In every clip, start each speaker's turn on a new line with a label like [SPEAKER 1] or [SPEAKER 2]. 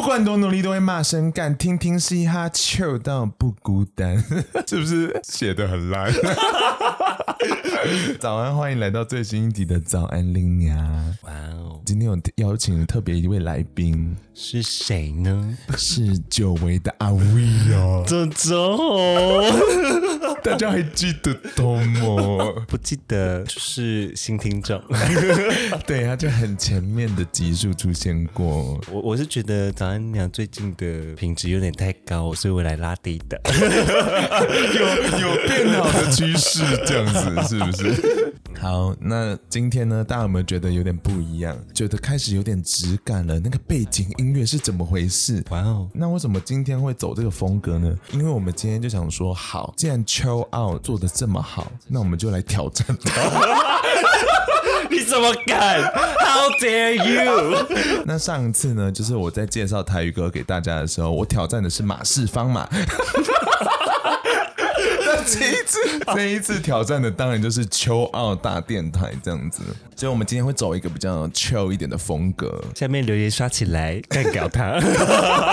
[SPEAKER 1] 不管多努力都会骂声干，听听嘻哈，秋到不孤单，是不是写的很烂？早安，欢迎来到最新一集的早安拎娘。哇哦，今天有邀请特别一位来宾，
[SPEAKER 2] 是谁呢？
[SPEAKER 1] 是久违的阿威哦，
[SPEAKER 2] 走走。
[SPEAKER 1] 大家还记得多吗？
[SPEAKER 2] 不记得，就是新听众。
[SPEAKER 1] 对，他就很前面的集数出现过。
[SPEAKER 2] 我我是觉得早安娘最近的品质有点太高，所以我来拉低的。
[SPEAKER 1] 有有变好的趋势，这样子是不是？好，那今天呢，大家有没有觉得有点不一样？觉得开始有点质感了？那个背景音乐是怎么回事？哇哦，那为什么今天会走这个风格呢？因为我们今天就想说，好，既然 Chill Out 做的这么好，那我们就来挑战他。
[SPEAKER 2] 你怎么敢？How dare you？
[SPEAKER 1] 那上一次呢，就是我在介绍台语歌给大家的时候，我挑战的是马世芳嘛。这一次，这一次挑战的当然就是秋奥大电台这样子，所以我们今天会走一个比较 chill 一点的风格。
[SPEAKER 2] 下面留言刷起来，干掉他，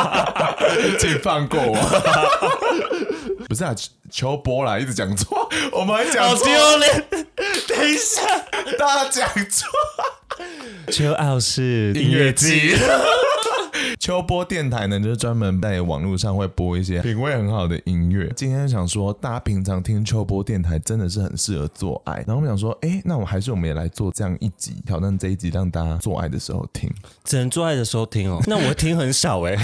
[SPEAKER 1] 请放过我。不是啊，秋波啦，一直讲错，我们还讲错，
[SPEAKER 2] 好丢脸。等一下，
[SPEAKER 1] 大家讲错，
[SPEAKER 2] 秋奥是音乐季。
[SPEAKER 1] 秋播 电台呢，就是专门在网络上会播一些品味很好的音乐。今天想说，大家平常听秋播电台真的是很适合做爱。然后我们想说，哎，那我还是我们也来做这样一集，挑战这一集，让大家做爱的时候听。
[SPEAKER 2] 只能做爱的时候听哦？那我会听很少哎，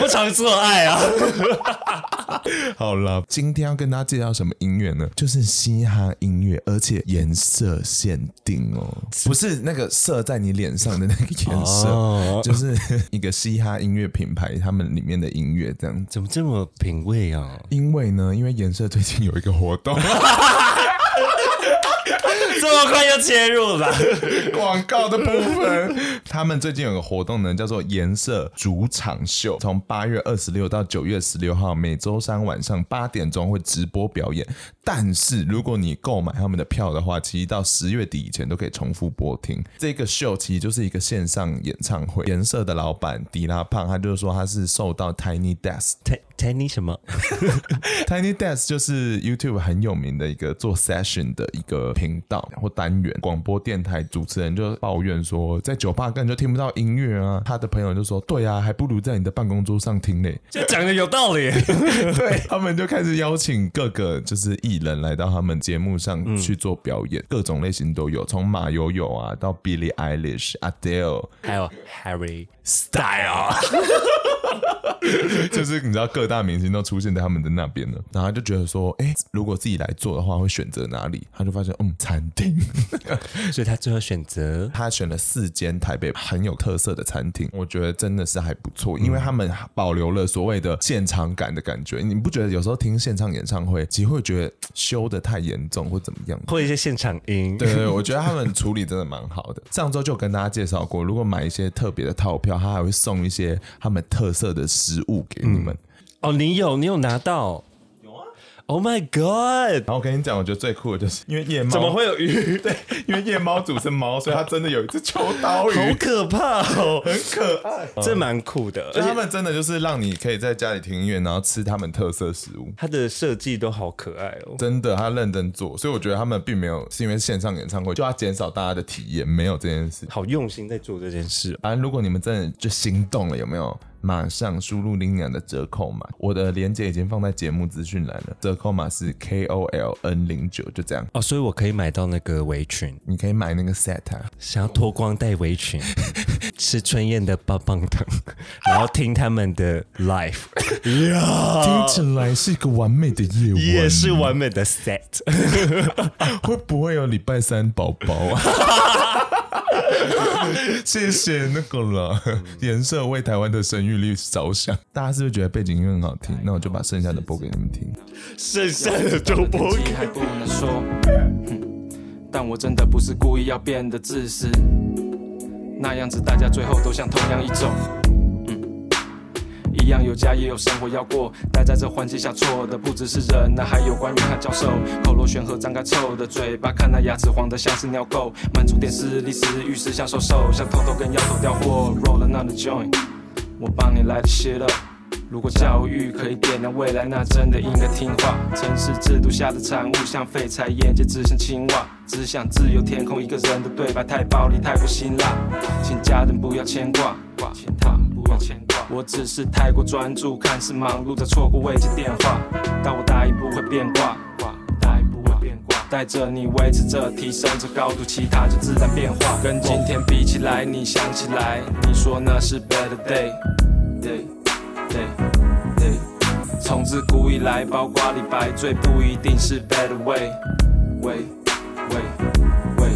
[SPEAKER 2] 不常做爱啊。
[SPEAKER 1] 好了，今天要跟大家介绍什么音乐呢？就是嘻哈音乐，而且颜色限定哦，不是那个射在你脸上的那个颜色，哦、就是一个嘻哈音乐品牌他们里面的音乐这样。
[SPEAKER 2] 怎么这么品味啊？
[SPEAKER 1] 因为呢，因为颜色最近有一个活
[SPEAKER 2] 动。快就切入了
[SPEAKER 1] 广告的部分。他们最近有个活动呢，叫做“颜色主场秀”，从八月二十六到九月十六号，每周三晚上八点钟会直播表演。但是如果你购买他们的票的话，其实到十月底以前都可以重复播听。这个秀其实就是一个线上演唱会。颜色的老板迪拉胖，他就是说他是受到 Tiny Desk。
[SPEAKER 2] Tiny 什么？
[SPEAKER 1] Tiny Desk 就是 YouTube 很有名的一个做 session 的一个频道或单元。广播电台主持人就抱怨说，在酒吧根本就听不到音乐啊。他的朋友就说：“对啊，还不如在你的办公桌上听嘞。”
[SPEAKER 2] 这讲的有道理。
[SPEAKER 1] 对，他们就开始邀请各个就是艺人来到他们节目上去做表演，嗯、各种类型都有，从马友友啊到 Billie Eilish、Adele，
[SPEAKER 2] 还有 Harry Style。
[SPEAKER 1] 就是你知道各大明星都出现在他们的那边了，然后就觉得说，哎、欸，如果自己来做的话，会选择哪里？他就发现，嗯，餐厅，
[SPEAKER 2] 所以他最后选择
[SPEAKER 1] 他选了四间台北很有特色的餐厅，我觉得真的是还不错，因为他们保留了所谓的现场感的感觉。你不觉得有时候听现场演唱会，其实会觉得修的太严重或怎么样？
[SPEAKER 2] 或一些现场音？
[SPEAKER 1] 对，对，对，我觉得他们处理真的蛮好的。上周就跟大家介绍过，如果买一些特别的套票，他还会送一些他们特色的食物给你们。
[SPEAKER 2] 哦，你有你有拿到？有啊！Oh my god！
[SPEAKER 1] 然后我跟你讲，我觉得最酷的就是因为夜猫
[SPEAKER 2] 怎么会有鱼？
[SPEAKER 1] 对，因为夜猫组是猫，所以它真的有一只秋刀鱼，
[SPEAKER 2] 好可怕哦，
[SPEAKER 1] 很可爱，
[SPEAKER 2] 这蛮酷的。
[SPEAKER 1] 而且他们真的就是让你可以在家里听音乐，然后吃他们特色食物。
[SPEAKER 2] 它的设计都好可爱哦，
[SPEAKER 1] 真的，他认真做，所以我觉得他们并没有是因为线上演唱会就要减少大家的体验，没有这件事，
[SPEAKER 2] 好用心在做这件事。
[SPEAKER 1] 反正，如果你们真的就心动了，有没有？马上输入领养的折扣码，我的链接已经放在节目资讯栏了。折扣码是 K O L N 零九，就这样
[SPEAKER 2] 哦。所以我可以买到那个围裙，
[SPEAKER 1] 你可以买那个 set 啊。
[SPEAKER 2] 想要脱光带围裙，吃春燕的棒棒糖，然后听他们的 live，
[SPEAKER 1] 听起来是一个完美的夜晚，
[SPEAKER 2] 也是完美的 set。
[SPEAKER 1] 会不会有礼拜三宝宝啊？谢谢那个了，颜色为台湾的生育率着想。大家是不是觉得背景音乐很好听？那我就把剩下的播给你们听。
[SPEAKER 2] 剩下的就播给还不能说，
[SPEAKER 3] 但我真的不是故意要变得自私，那样子大家最后都像同样一种。样有家也有生活要过，待在这环境下错的不只是人，那还有官员和教授，口若悬河张开臭的嘴巴，看那牙齿黄的像是尿垢，满足点私利私欲是像收受，想偷偷跟摇头调货，roll another joint。我帮你来的 shit up。如果教育可以点亮未来，那真的应该听话。城市制度下的产物像废柴，眼界只像青蛙，只想自由天空。一个人的对白太暴力，太过辛辣，请家人不要牵挂，请他不要牵挂。我只是太过专注，看似忙碌，在错过未接电话。但我答应不会变卦，答应不会变卦，带着你维持着，提升着高度，其他就自然变化。跟今天比起来，你想起来，你说那是 better day，day。day day，，从自古以来，包括李白最不一定是 better way。way way way，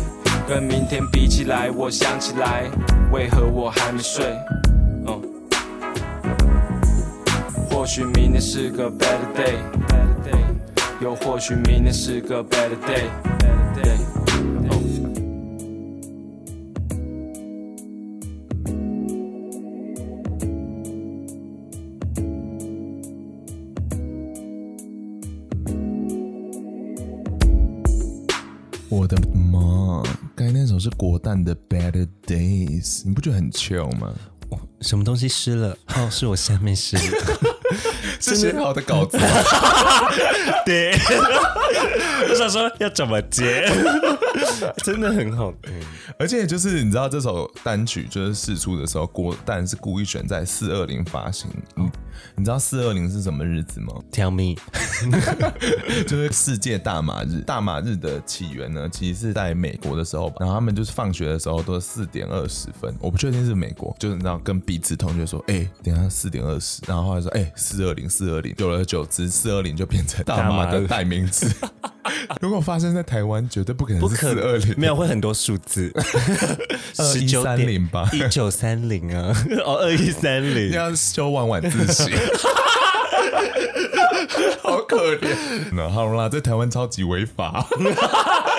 [SPEAKER 3] 跟明天比起来，我想起来，为何我还没睡？或许明天是个 better day，better day，又或许明天是个 better day，better day。
[SPEAKER 1] 我的妈！刚才那首是国蛋的《Better Days》，你不觉得很 chill 吗？
[SPEAKER 2] 哦，什么东西湿了？哦，是我下面湿了。
[SPEAKER 1] 是写好的稿子。
[SPEAKER 2] 对，我想说要怎么接，真的很好听。
[SPEAKER 1] 而且就是你知道这首单曲就是试出的时候，郭蛋是故意选在四二零发行。嗯，你知道四二零是什么日子吗
[SPEAKER 2] ？Tell me，
[SPEAKER 1] 就是世界大马日。大马日的起源呢，其实是在美国的时候吧，然后他们就是放学的时候都是四点二十分，我不确定是美国，就是你知道跟彼此同学说，哎、欸，等下四点二十，然后后来说，哎、欸，四二零，四二零，久而久之，四二零就变成大马的代名词。如果发生在台湾，绝对不可能是四二零，
[SPEAKER 2] 没有会很多数字。
[SPEAKER 1] 二一三零吧，
[SPEAKER 2] 一九三零啊，哦，二一三零，
[SPEAKER 1] 要修完晚自习，好可怜。那好啦，在台湾超级违法，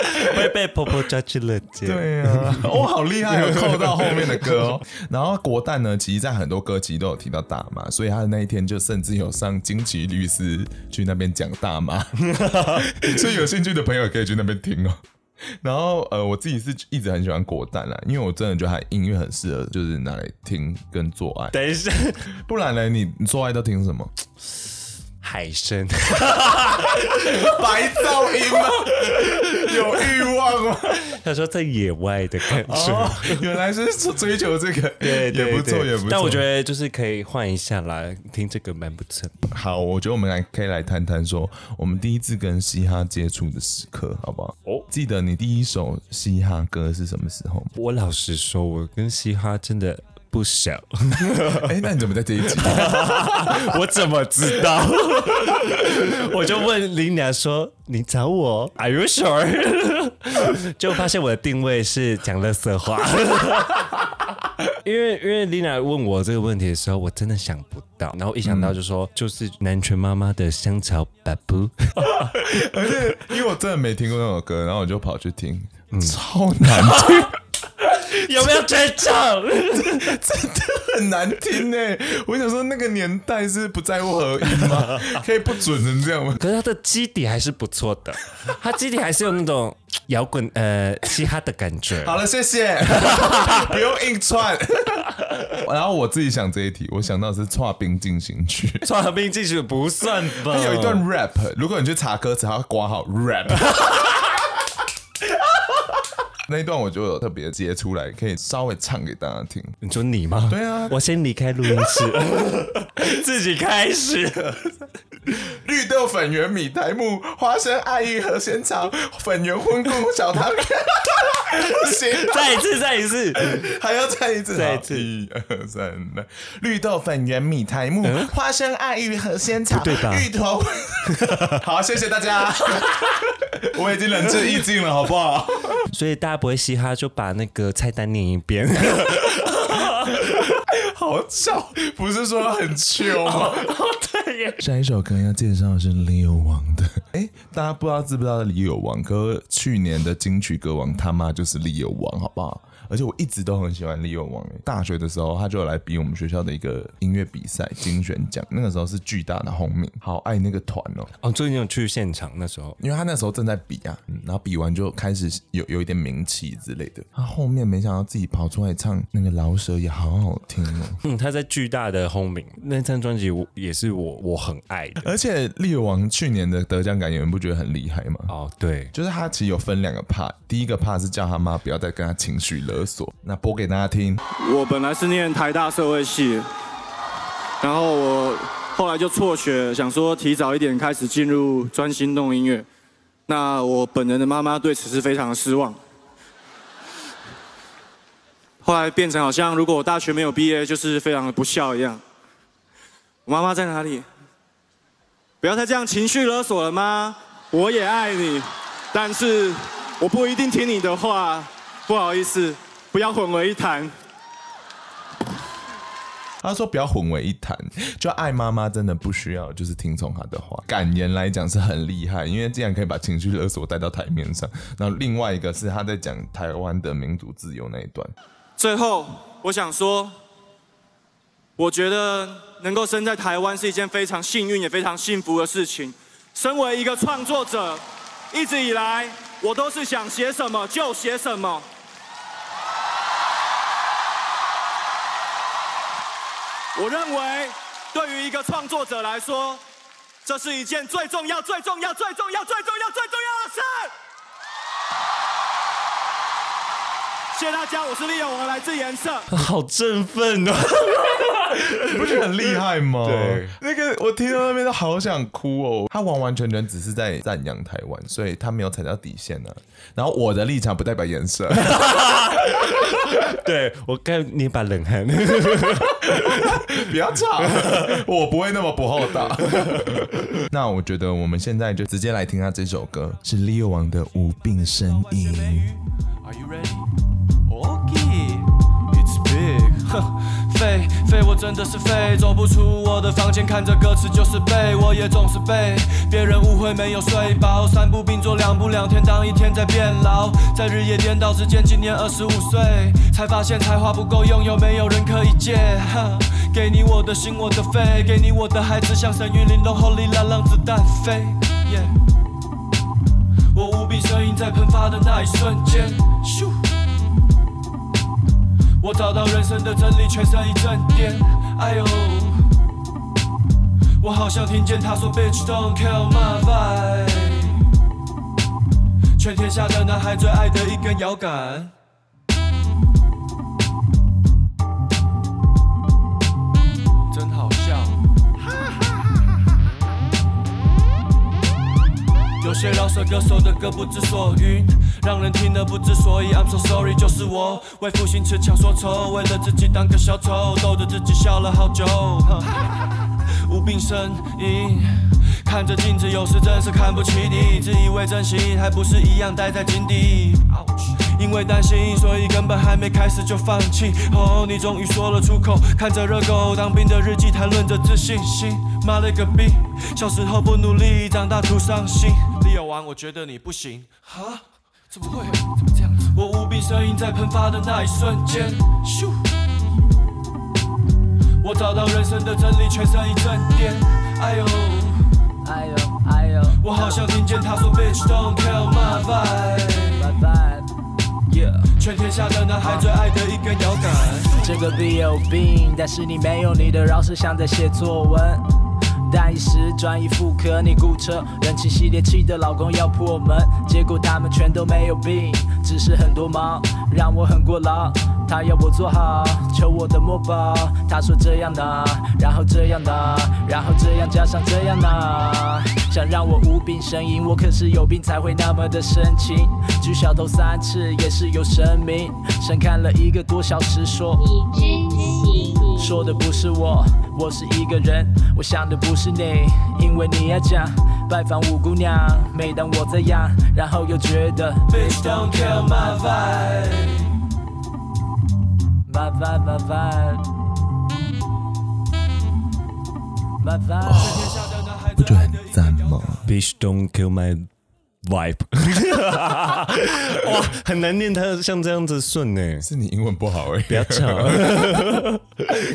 [SPEAKER 2] 会被婆婆抓去了解。
[SPEAKER 1] 对啊，哦，好厉害，有 扣到后面的歌哦。然后国蛋呢，其实在很多歌其实都有提到大麻，所以他的那一天就甚至有上金奇律师去那边讲大麻，所以有兴趣的朋友可以去那边听哦。然后呃，我自己是一直很喜欢果蛋啦，因为我真的觉得他音乐很适合，就是拿来听跟做爱。
[SPEAKER 2] 等一下，
[SPEAKER 1] 不然呢？你你做爱都听什么？
[SPEAKER 2] 海参，
[SPEAKER 1] 白噪音吗？有欲望吗？
[SPEAKER 2] 他说在野外的感觉，哦、
[SPEAKER 1] 原来是追求这个，
[SPEAKER 2] 对，对，对，
[SPEAKER 1] 也不错，也不错。
[SPEAKER 2] 但我觉得就是可以换一下来听这个，蛮不错。
[SPEAKER 1] 好，我觉得我们来可以来谈谈说，我们第一次跟嘻哈接触的时刻，好不好？哦，记得你第一首嘻哈歌是什么时候吗？
[SPEAKER 2] 我老实说，我跟嘻哈真的。不小，
[SPEAKER 1] 哎，那你怎么在这一集？
[SPEAKER 2] 我怎么知道？我就问林娘说：“你找我？Are you sure？” 就发现我的定位是讲垃圾话。因为因为 Lina 问我这个问题的时候，我真的想不到，然后一想到就说、嗯、就是南拳妈妈的香草巴布，
[SPEAKER 1] 而且因为我真的没听过那首歌，然后我就跑去听，嗯、超难听。
[SPEAKER 2] 有没有追唱？
[SPEAKER 1] 真的很难听呢。我想说，那个年代是不在乎合音吗？可以不准成这样吗？
[SPEAKER 2] 可是他的基底还是不错的，他基底还是有那种 摇滚呃嘻哈的感觉。
[SPEAKER 1] 好了，谢谢，不用硬串。然后我自己想这一题，我想到是《串冰进行曲》。
[SPEAKER 2] 《串冰进行曲》不算吧？
[SPEAKER 1] 它有一段 rap，如果你去查歌词，它会括号 rap。那一段我就有特别接出来，可以稍微唱给大家听。
[SPEAKER 2] 你说你吗？
[SPEAKER 1] 对啊，
[SPEAKER 2] 我先离开录音室，自己开始。
[SPEAKER 1] 绿豆粉圆米苔木花生爱玉和仙草粉圆荤菇小汤圆。不行，
[SPEAKER 2] 再一次，再一次，
[SPEAKER 1] 还要再一次，
[SPEAKER 2] 再一次。
[SPEAKER 1] 一二三，绿豆粉圆米苔目花生爱玉和仙草，
[SPEAKER 2] 对吧？
[SPEAKER 1] 芋头。好，谢谢大家。我已经仁至义尽了，好不好？
[SPEAKER 2] 所以大家不会嘻哈，就把那个菜单念一遍。
[SPEAKER 1] 好巧，不是说很糗吗？
[SPEAKER 2] 哦 哦、对耶。
[SPEAKER 1] 下一首歌要介绍的是李友王的。哎，大家不知道知不知道李友王？哥去年的金曲歌王他妈就是李友王，好不好？而且我一直都很喜欢利友王。大学的时候，他就来比我们学校的一个音乐比赛精选奖，那个时候是巨大的轰鸣，好爱那个团哦。
[SPEAKER 2] 哦，最近有去现场那时候，
[SPEAKER 1] 因为他那时候正在比啊，嗯、然后比完就开始有有一点名气之类的。他后面没想到自己跑出来唱那个老舍也好好听哦。
[SPEAKER 2] 嗯，他在巨大的轰鸣那张专辑，也是我我很爱的。
[SPEAKER 1] 而且利友王去年的得奖感言，你不觉得很厉害吗？
[SPEAKER 2] 哦，对，
[SPEAKER 1] 就是他其实有分两个 part，第一个 part 是叫他妈不要再跟他情绪勒索，那播给大家听。
[SPEAKER 4] 我本来是念台大社会系，然后我后来就辍学，想说提早一点开始进入专心弄音乐。那我本人的妈妈对此是非常的失望。后来变成好像如果我大学没有毕业，就是非常的不孝一样。我妈妈在哪里？不要再这样情绪勒索了吗？我也爱你，但是我不一定听你的话。不好意思，不要混为一谈。
[SPEAKER 1] 他说不要混为一谈，就爱妈妈真的不需要，就是听从他的话。感言来讲是很厉害，因为这样可以把情绪勒索带到台面上。然后另外一个是他在讲台湾的民主自由那一段。
[SPEAKER 4] 最后，我想说，我觉得能够生在台湾是一件非常幸运也非常幸福的事情。身为一个创作者，一直以来我都是想写什么就写什么。我认为，对于一个创作者来说，这是一件最重要、最重要、最重要、最重要、最重要的事。谢谢大家，我是利诱王，来自颜色。
[SPEAKER 2] 好振奋哦！
[SPEAKER 1] 你不觉得很厉害吗？
[SPEAKER 2] 对，
[SPEAKER 1] 那个我听到那边都好想哭哦。他完完全全只是在赞扬台湾，所以他没有踩到底线呢、啊。然后我的立场不代表颜色。
[SPEAKER 2] 对，我该捏把冷汗。
[SPEAKER 1] 不要吵，我不会那么不厚道。那我觉得我们现在就直接来听他这首歌，是利诱王的《无病呻吟》。
[SPEAKER 5] 哼废废，我真的是废，走不出我的房间，看着歌词就是背，我也总是被别人误会没有睡饱，三步并作两步两天当一天在变老，在日夜颠倒之间，今年二十五岁，才发现才华不够用，有没有人可以借？哈，给你我的心，我的肺，给你我的孩子，像神韵玲珑后里让让子弹飞。我无病呻吟在喷发的那一瞬间。咻。我找到人生的真理，全身一阵颠。哎呦，我好像听见他说，Bitch don't kill my vibe。全天下的男孩最爱的一根摇杆。有些饶舌歌手的歌不知所云，让人听得不知所以。I'm so sorry，就是我为赋新词强说愁，为了自己当个小丑，逗着自己笑了好久。无病呻吟，看着镜子，有时真是看不起你，自以为真心，还不是一样待在井底。因为担心，所以根本还没开始就放弃。哦，你终于说了出口，看着热狗当兵的日记，谈论着自信心。妈了个逼，小时候不努力，长大徒伤心。利诱王，我觉得你不行。哈？怎么会？怎么这样子？我无病呻吟在喷发的那一瞬间。咻！我找到人生的真理，全身一阵颠。哎呦！哎呦！哎呦！我好像听见他说，Bitch don't kill my vibe。全天下的男孩最爱的一根摇杆。
[SPEAKER 6] 这个 beat 有病，但是你没有你的饶舌像在写作文。大一时转移妇科，你雇车，人气系列气的老公要破门，结果他们全都没有病，只是很多忙，让我很过劳。他要我做好，求我的墨宝。他说这样的，然后这样的，然后这样加上这样的，想让我无病呻吟，我可是有病才会那么的深情。举小头三次也是有神明，神看了一个多小时说，你知情，说的不是我，我是一个人，我想的不是你，因为你要讲拜访五姑娘。每当我这样，然后又觉得，Bitch don't kill my vibe。Vibe, my vibe, my vibe.
[SPEAKER 1] 哦，不觉得很赞吗
[SPEAKER 2] ？Bitch don't kill my vibe。哇，很难念，它像这样子顺呢。
[SPEAKER 1] 是你英文不好哎、欸，
[SPEAKER 2] 不要吵。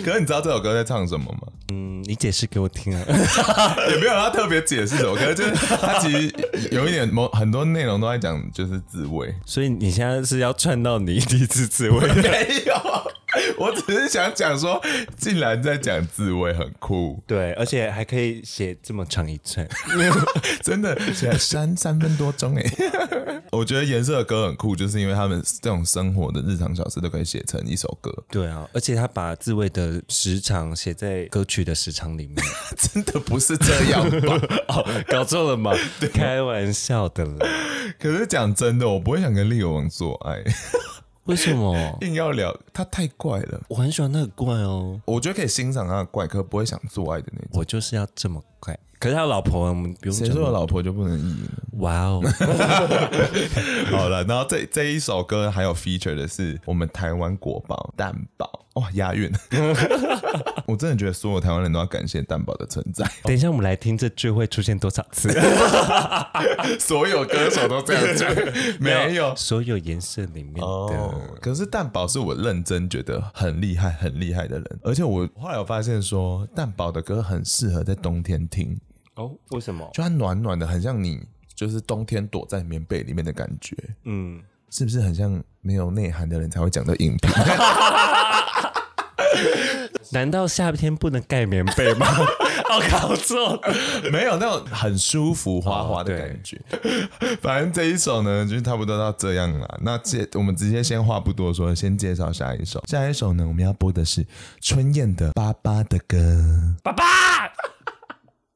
[SPEAKER 1] 可是你知道这首歌在唱什么吗？
[SPEAKER 2] 嗯，你解释给我听啊。
[SPEAKER 1] 也没有他特别解释什么，可是就是他其实有一点某很多内容都在讲就是自慰。
[SPEAKER 2] 所以你现在是要串到你第一次自慰？
[SPEAKER 1] 没有。我只是想讲说，竟然在讲自慰很酷，
[SPEAKER 2] 对，而且还可以写这么长一串，
[SPEAKER 1] 真的写三三分多钟哎。我觉得颜色的歌很酷，就是因为他们这种生活的日常小事都可以写成一首歌。
[SPEAKER 2] 对啊，而且他把自慰的时长写在歌曲的时长里面，
[SPEAKER 1] 真的不是这样吧？
[SPEAKER 2] 哦，搞错了吗？开玩笑的啦。
[SPEAKER 1] 可是讲真的，我不会想跟利友王做爱。
[SPEAKER 2] 为什么
[SPEAKER 1] 硬要聊？他太怪了，
[SPEAKER 2] 我很喜欢那个怪哦。
[SPEAKER 1] 我觉得可以欣赏他的怪，可不会想做爱的那种。
[SPEAKER 2] 我就是要这么怪。可是他有老婆，我们不用。谁
[SPEAKER 1] 说有老婆就不能意淫？
[SPEAKER 2] 哇哦！
[SPEAKER 1] 好了，然后这这一首歌还有 feature 的是我们台湾国宝蛋堡，哇，押韵！我真的觉得所有台湾人都要感谢蛋堡的存在。
[SPEAKER 2] 等一下，我们来听这句会出现多少次？
[SPEAKER 1] 所有歌手都这样讲，没有
[SPEAKER 2] 所有颜色里面的。
[SPEAKER 1] Oh, 可是蛋堡是我认真觉得很厉害、很厉害的人，而且我后来有发现说，蛋堡的歌很适合在冬天听。
[SPEAKER 2] 哦，为什么？
[SPEAKER 1] 就它暖暖的，很像你就是冬天躲在棉被里面的感觉。嗯，是不是很像没有内涵的人才会讲的影片？
[SPEAKER 2] 难道夏天不能盖棉被吗？哦，搞错，
[SPEAKER 1] 没有那种很舒服滑滑的感觉。哦、反正这一首呢，就是差不多到这样了。那接我们直接先话不多说，先介绍下一首。下一首呢，我们要播的是春燕的《爸爸的歌》。
[SPEAKER 2] 爸爸。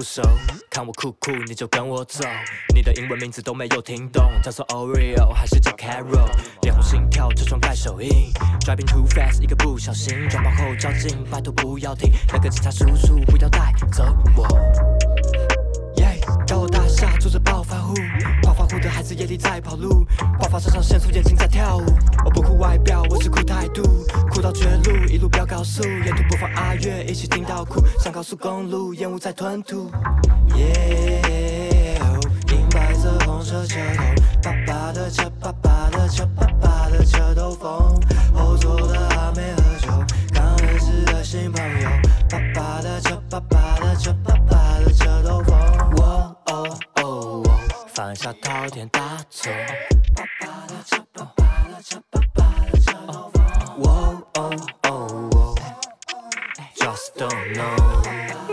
[SPEAKER 7] 不熟，看我酷酷，你就跟我走。你的英文名字都没有听懂，叫做 Oreo 还是叫 Carol？脸红心跳，车窗盖手印，Driving too fast，一个不小心撞爆后照镜，拜托不要停，那个警察叔叔不要带走我。高楼大厦住着暴发户，暴发户的孩子夜里在跑路，爆发肾上腺素眼睛在跳舞。我不酷外表，我只酷态度，酷到绝路，一路飙高速，沿途播放阿乐，一起听到哭，上高速公路，烟雾在吞吐。耶，银白色红色车头，爸爸的车，爸爸的车，爸爸的车兜风，后座的阿妹喝酒，刚认识的新朋友，爸爸的车，爸爸的车，爸爸的车兜风。犯下滔天大错。Just don't know.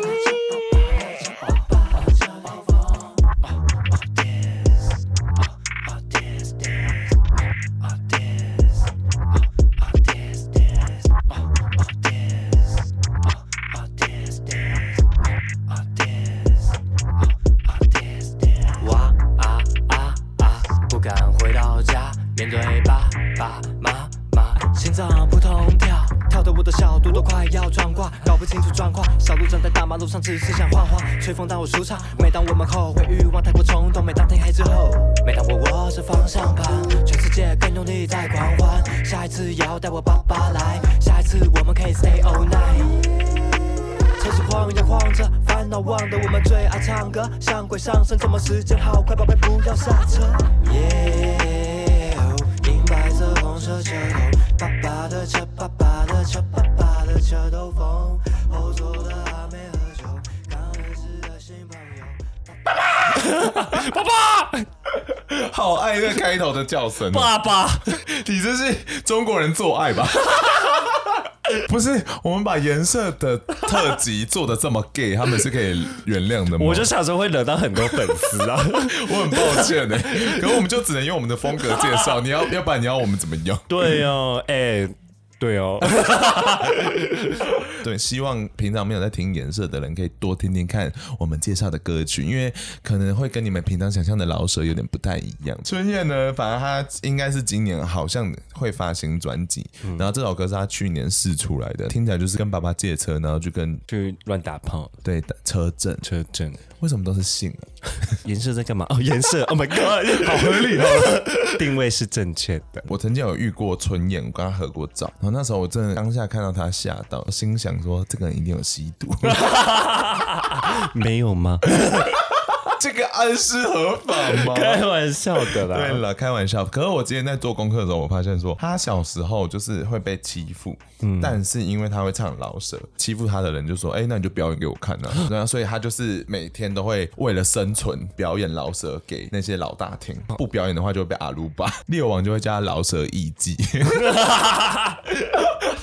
[SPEAKER 7] 的车，爸爸的车，爸爸的车。哦哦哦哦，Just don't know。只是想画画，吹风当我舒畅。每当我们后悔欲望太过冲动，每当天黑之后，每当我握着方向盘，全世界更用力在狂欢。下一次也要带我爸爸来，下一次我们可以 stay all night。车子晃呀晃着，烦恼忘了我们最爱唱歌。像鬼上身，怎么时间好快，宝贝不要下车。耶，银白色红色车头，爸爸的车，爸爸的车，爸爸的车兜风，后座的阿妹。
[SPEAKER 2] 爸爸，
[SPEAKER 1] 好爱那开头的叫声。
[SPEAKER 2] 爸爸，
[SPEAKER 1] 你这是中国人做爱吧？不是，我们把颜色的特辑做的这么 gay，他们是可以原谅的吗？
[SPEAKER 2] 我就想说会惹到很多粉丝啊，
[SPEAKER 1] 我很抱歉呢。可是我们就只能用我们的风格介绍，你要要不然你要我们怎么用？
[SPEAKER 2] 对哦，哎、欸。对哦，
[SPEAKER 1] 对，希望平常没有在听颜色的人可以多听听看我们介绍的歌曲，因为可能会跟你们平常想象的老舍有点不太一样。春燕呢，反而他应该是今年好像会发行专辑，嗯、然后这首歌是他去年试出来的，听起来就是跟爸爸借车，然后就跟
[SPEAKER 2] 去乱打炮，
[SPEAKER 1] 对，车震。
[SPEAKER 2] 车震，
[SPEAKER 1] 为什么都是性啊？
[SPEAKER 2] 颜色在干嘛？哦，颜色，Oh my God，好合理哦，定位是正确的。
[SPEAKER 1] 我曾经有遇过春燕，我跟他合过照，然后那时候我真的当下看到他吓到，心想说这个人一定有吸毒，
[SPEAKER 2] 没有吗？
[SPEAKER 1] 这个暗示合法吗？
[SPEAKER 2] 开玩笑的啦。
[SPEAKER 1] 对了，开玩笑。可是我今天在做功课的时候，我发现说他小时候就是会被欺负，嗯，但是因为他会唱老舍，欺负他的人就说：“哎，那你就表演给我看啊。”然后所以他就是每天都会为了生存表演老舍给那些老大听，不表演的话就会被阿鲁巴猎王就会叫他饶舌艺伎。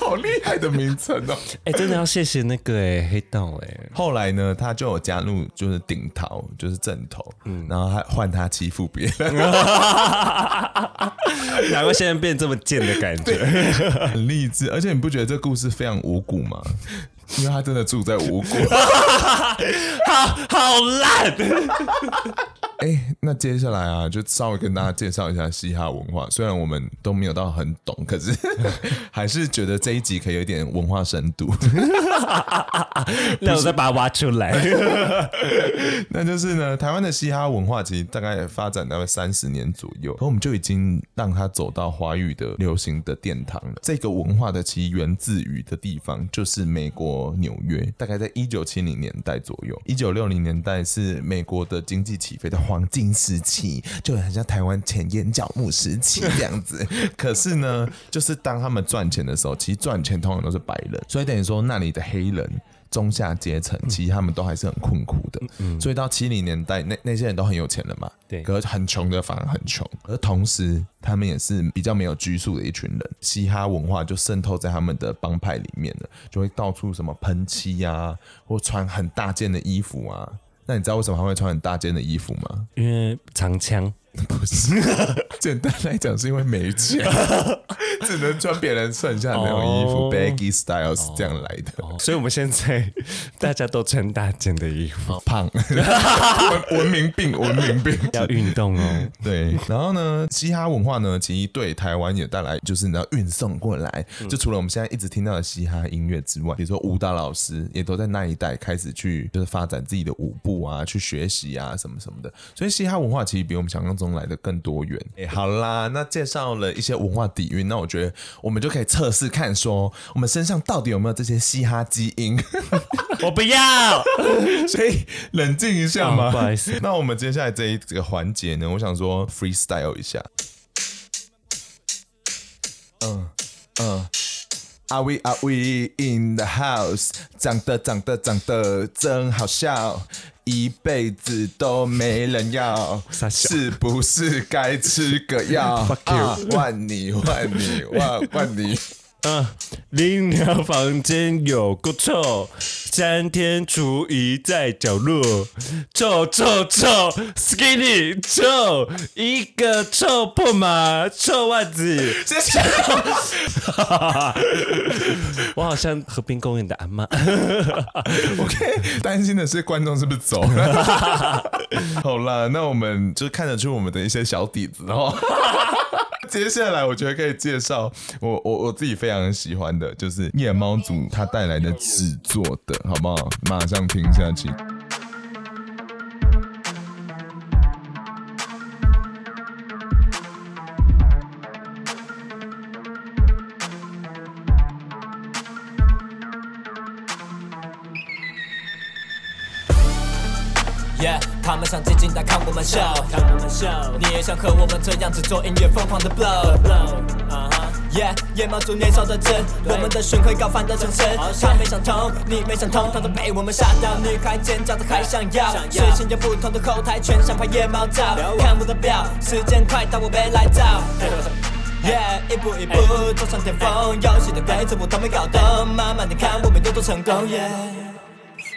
[SPEAKER 1] 好厉害的名称哦！
[SPEAKER 2] 哎，真的要谢谢那个哎黑道哎。
[SPEAKER 1] 后来呢，他就有加入就是顶桃，就是正头，嗯，然后还换他欺负别人，
[SPEAKER 2] 难怪现在变这么贱的感觉，
[SPEAKER 1] 很励志。而且你不觉得这故事非常无辜吗？因为他真的住在五股，
[SPEAKER 2] 好好烂。
[SPEAKER 1] 哎、欸，那接下来啊，就稍微跟大家介绍一下嘻哈文化。虽然我们都没有到很懂，可是 还是觉得这一集可以有点文化深度。
[SPEAKER 2] 那我再把它挖出来。
[SPEAKER 1] 那就是呢，台湾的嘻哈文化其实大概发展大概三十年左右，可我们就已经让它走到华语的流行的殿堂了。这个文化的其源自于的地方就是美国。纽约大概在一九七零年代左右，一九九六零年代是美国的经济起飞的黄金时期，就很像台湾前眼角膜时期这样子。可是呢，就是当他们赚钱的时候，其实赚钱通常都是白人，所以等于说那里的黑人。中下阶层，其实他们都还是很困苦的，嗯，所以到七零年代，那那些人都很有钱了嘛，对，可是很穷的反而很穷，而同时他们也是比较没有拘束的一群人，嘻哈文化就渗透在他们的帮派里面了，就会到处什么喷漆啊，或穿很大件的衣服啊。那你知道为什么他会穿很大件的衣服吗？
[SPEAKER 2] 因为长枪。
[SPEAKER 1] 不是，简单来讲是因为没钱，只能穿别人剩下的那种衣服、oh,，baggy style 是这样来的。
[SPEAKER 2] Oh, oh. 所以我们现在大家都穿大件的衣服，
[SPEAKER 1] 胖，文明病，文明病，
[SPEAKER 2] 要运动哦。
[SPEAKER 1] 对，然后呢，嘻哈文化呢，其实对台湾也带来，就是你知道运送过来，就除了我们现在一直听到的嘻哈音乐之外，比如说舞蹈老师也都在那一代开始去，就是发展自己的舞步啊，去学习啊，什么什么的。所以嘻哈文化其实比我们想象中来的更多元。哎，好啦，那介绍了一些文化底蕴，那我觉得我们就可以测试看，说我们身上到底有没有这些嘻哈基因。
[SPEAKER 2] 我不要，
[SPEAKER 1] 所以冷静一下嘛。
[SPEAKER 2] 不好意思，
[SPEAKER 1] 那我们接下来这一这个环节呢，我想说 freestyle 一下。嗯嗯，Are we Are we in the house？长得长得长得真好笑。一辈子都没人要，是不是该吃个药？啊，换你换你换换你。
[SPEAKER 2] 嗯，林鸟房间有够臭，三天厨余在角落，臭臭臭，skinny 臭，一个臭破马，臭袜子。谢谢。我好像和平公园的阿妈。
[SPEAKER 1] OK，担心的是观众是不是走了？好了，那我们就看得出我们的一些小底子哦。接下来，我觉得可以介绍我我我自己非常喜欢的，就是夜猫组他带来的制作的，好不好？马上听下去。
[SPEAKER 8] 他们想静静来看我们笑，看我们秀。你也想和我们这样子做音乐，疯狂的 blow。Yeah，夜猫族年少的真，我们的巡回高反的城市。他没想通，你没想通，他都被我们吓到。女孩尖叫的还想要，随性有不同的后台，全想拍夜猫照。看我的表，时间快到，我被来找。Yeah，一步一步走上巅峰，游戏的规则我都没搞懂，慢慢的看我们有多成功。Yeah。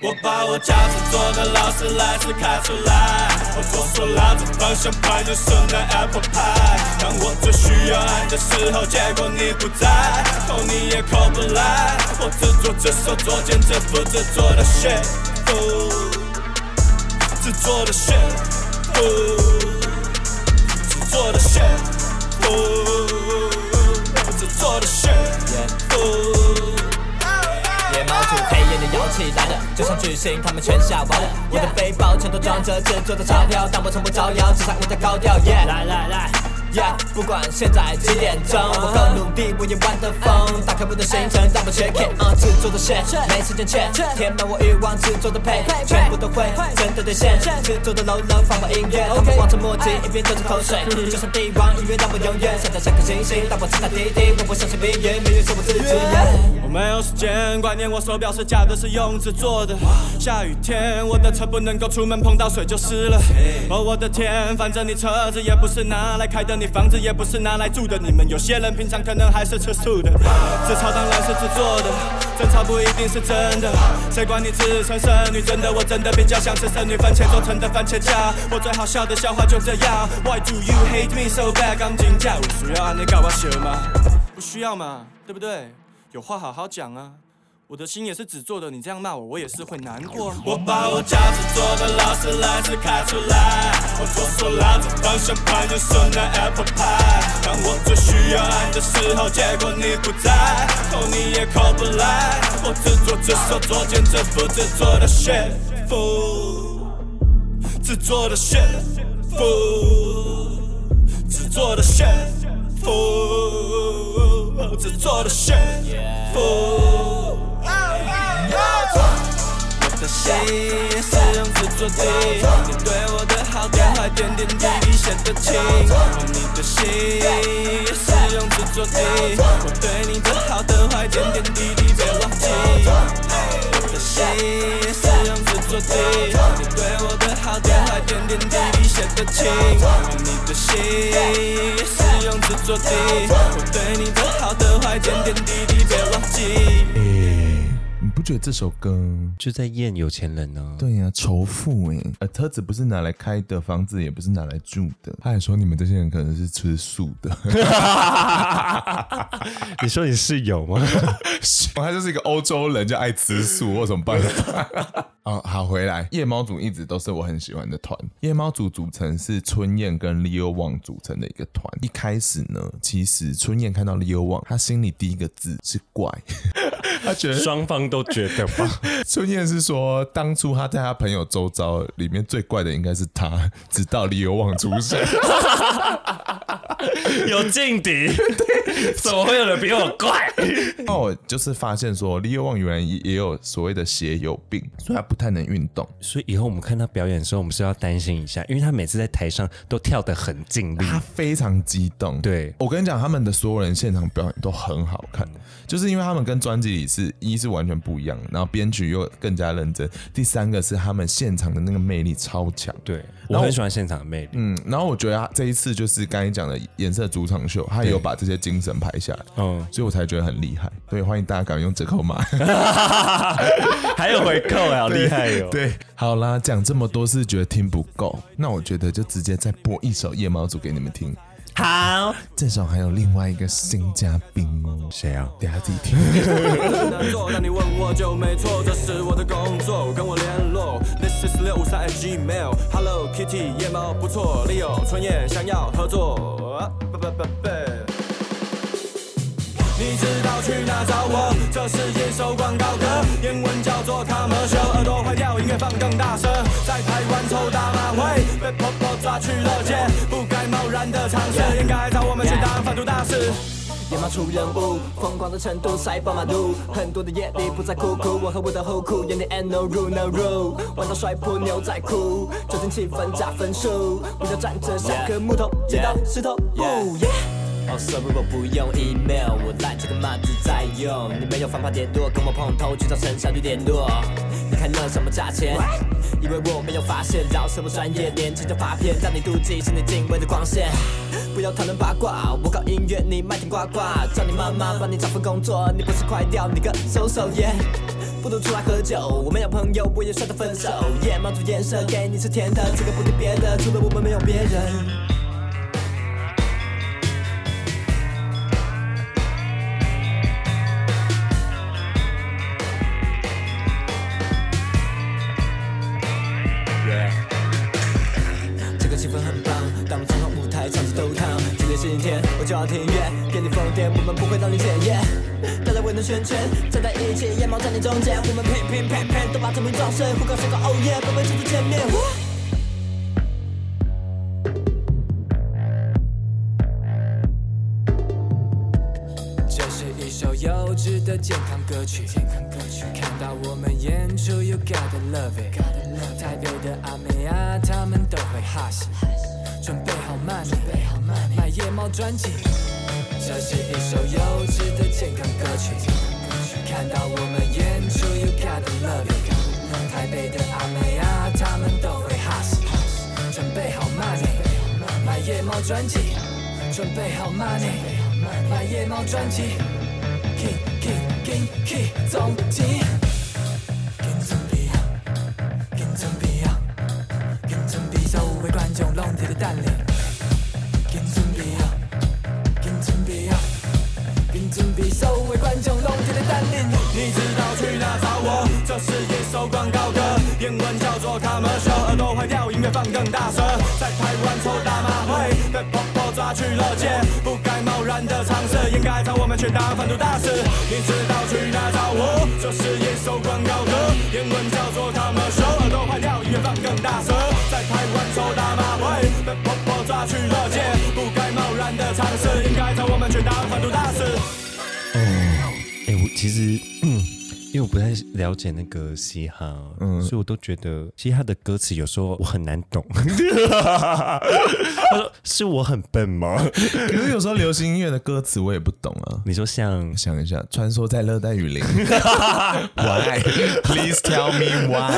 [SPEAKER 8] 我把我家制作的劳斯莱斯开出来，我做错了
[SPEAKER 5] 着方向盘右手拿 Apple Pie。当我最需要爱的时候，结果你不在后你也 call 不来。我只做这首作，兼这副制作的 shit，制作的 shit，制作的 shit，制作的
[SPEAKER 8] 炫。的妖气来了，就像巨星，他们全下完了。我的背包全都装着制作的钞票，但我从不招摇，至少我在高调。Yeah，来来来。Yeah, 不管现在几点钟，我更努力，我也玩得疯。打开我的行程，让我 check it。uh, 制作的 shit，没时间缺，填满我欲望，制作的 pay，，全部都会，真的兑现。制作的 low low 放我音乐，他们望着墨镜，一边吞着口水。就像帝王，音乐让我永远闪亮像颗星星。当我直达地底，我不相信命运，命运是我自己。
[SPEAKER 5] 我没有时间观念，我手表是假的，是用纸做的。下雨天，我的车不能够出门，碰到水就湿了。哦，我的天，反正你车子也不是拿来开的。你房子也不是拿来住的，你们有些人平常可能还是吃素的。自嘲当然是自作的，争吵不一定是真的。谁管你自称剩女？真的，我真的比较想吃剩女番茄做成的番茄酱。我最好笑的笑话就这样。Why do you hate me so bad？钢琴架，我需要你搞我笑吗？不需要嘛，对不对？有话好好讲啊。我的心也是纸做的，你这样骂我，我也是会难过。我把我家制作的劳斯莱斯开出来，我左手拉着方向盘，右手拿 Apple Pie。当我最需要爱的时候，结果你不在求你也靠不来。我制作这首作，兼这副制作的 shit，制作的 shit，制作的 shit，制作的幸福。我的心是用纸做的，你对我的好点坏点点滴滴写得清。你的心也是用纸做的，我对你的好的坏点点滴滴别忘记。的心也是用纸做的，你对我的好点坏点点滴滴写得清。你的心也是用纸做的，我对你的好的坏点点滴滴别忘记。
[SPEAKER 1] 不觉得这首歌
[SPEAKER 2] 就在验有钱人呢？
[SPEAKER 1] 对呀、啊，仇富哎，呃，车子不是拿来开的，房子也不是拿来住的。他还说你们这些人可能是吃素的。
[SPEAKER 2] 你说你室友吗？
[SPEAKER 1] 他就是一个欧洲人，就爱吃素，我怎么办？哦，好，回来。夜猫组一直都是我很喜欢的团。夜猫组组成是春燕跟 Leo Wang 组成的一个团。一开始呢，其实春燕看到 Leo Wang，他心里第一个字是怪，他觉得
[SPEAKER 2] 双方都。觉得吧，
[SPEAKER 1] 春燕是说，当初他在他朋友周遭里面最怪的应该是他，直到李有旺出生，
[SPEAKER 2] 有劲敌，怎么会有人比我怪？
[SPEAKER 1] 那我就是发现说，李有旺原来也有所谓的血友病，所以他不太能运动。
[SPEAKER 2] 所以以后我们看他表演的时候，我们是要担心一下，因为他每次在台上都跳得很尽力，
[SPEAKER 1] 他非常激动。
[SPEAKER 2] 对，
[SPEAKER 1] 我跟你讲，他们的所有人现场表演都很好看，就是因为他们跟专辑里是一是完全不一样。然后编曲又更加认真。第三个是他们现场的那个魅力超强。
[SPEAKER 2] 对，我很喜欢现场的魅力。
[SPEAKER 1] 嗯，然后我觉得他这一次就是刚才讲的颜色主场秀，他也有把这些精神拍下来。嗯，所以我才觉得很厉害。所以欢迎大家赶快用折扣码，
[SPEAKER 2] 还有回扣，好厉害哟。
[SPEAKER 1] 对，好啦，讲这么多是觉得听不够，那我觉得就直接再播一首夜猫组给你们听。
[SPEAKER 2] 好，
[SPEAKER 1] 这首还有另外一个新嘉宾哦，谁啊？等下自己听。
[SPEAKER 5] 那你问我就没错，这是我的工作，跟我联络。This is 六五三 Gmail。Hello Kitty，夜猫不错，Leo 春夜想要合作。你知道去哪找我？这是一首广告歌，英文叫做 Commercial。耳朵坏掉，音乐放更大声。在台湾抽大麻会，被婆婆抓去了街，不该贸然的尝试，应该找我们去当贩毒大使。
[SPEAKER 8] 野猫出任务，疯狂的程度塞爆马路，很多的夜里不再哭哭，我和我的后裤眼里 ain't no rule no rule，玩到摔破牛仔裤，酒精气氛加分数，不要站着像颗木头，剪刀石头布。哦，sorry，我不用 email，我赖这个码子在用，你没有方法联络，跟我碰头去找陈小绿联络，你开了什么价钱？以为我没有发现，饶什么专业，年轻就发片，让你妒忌是你敬畏的光线。不要讨论八卦，我搞音乐，你麦田呱呱，叫你妈妈帮你找份工作，你不是快掉，你个搜搜耶。不如出来喝酒。我没有朋友，我也舍得分手。夜猫族颜色给你是甜的，这个不听别的，除了我们没有别人。要听音乐，给你疯癫，我们不会让你检验。大家围着圈圈，站在一起，夜猫在你中间，我们乒乒乓乓都把这名壮士，呼高声高，Oh yeah，不会初次见面。这是一首优质的健康歌曲，健康歌曲。看到我们演出，You gotta love it。台北的阿妹啊，他们都会哈戏。准备好 money，买夜猫专辑。这是一首优质的健康歌曲。看到我们演出，You gotta love it。台北的阿妹啊，他们都会哈戏。准备好 money，买夜猫专辑。准备好 money，买夜猫专辑。King King King King 总等
[SPEAKER 9] 你，紧准备啊，紧准备啊，紧准备，所有的观众拢在嘞等你。
[SPEAKER 5] 你至少去哪找我？这是一首广告歌，英文叫做 Come Show。耳朵坏掉，音乐
[SPEAKER 8] 放更大声，在台湾抽大麻会，被婆婆抓去了街。的尝试，应该找我们去当贩毒大使。你知道去哪找我？这是一首广告歌，英文叫做他们说耳朵坏掉，音乐放更大声，在台湾抽大麻会被婆婆抓去了戒，不该贸然的尝试，应该找我们去当贩毒大使。
[SPEAKER 2] 哦，哎，我其实。嗯因为我不太了解那个嘻哈，嗯，所以我都觉得嘻哈的歌词有时候我很难懂。他说是我很笨吗？
[SPEAKER 1] 可是有时候流行音乐的歌词我也不懂啊。
[SPEAKER 2] 你说像
[SPEAKER 1] 想一下，穿梭在热带雨林，Why？Please tell me why？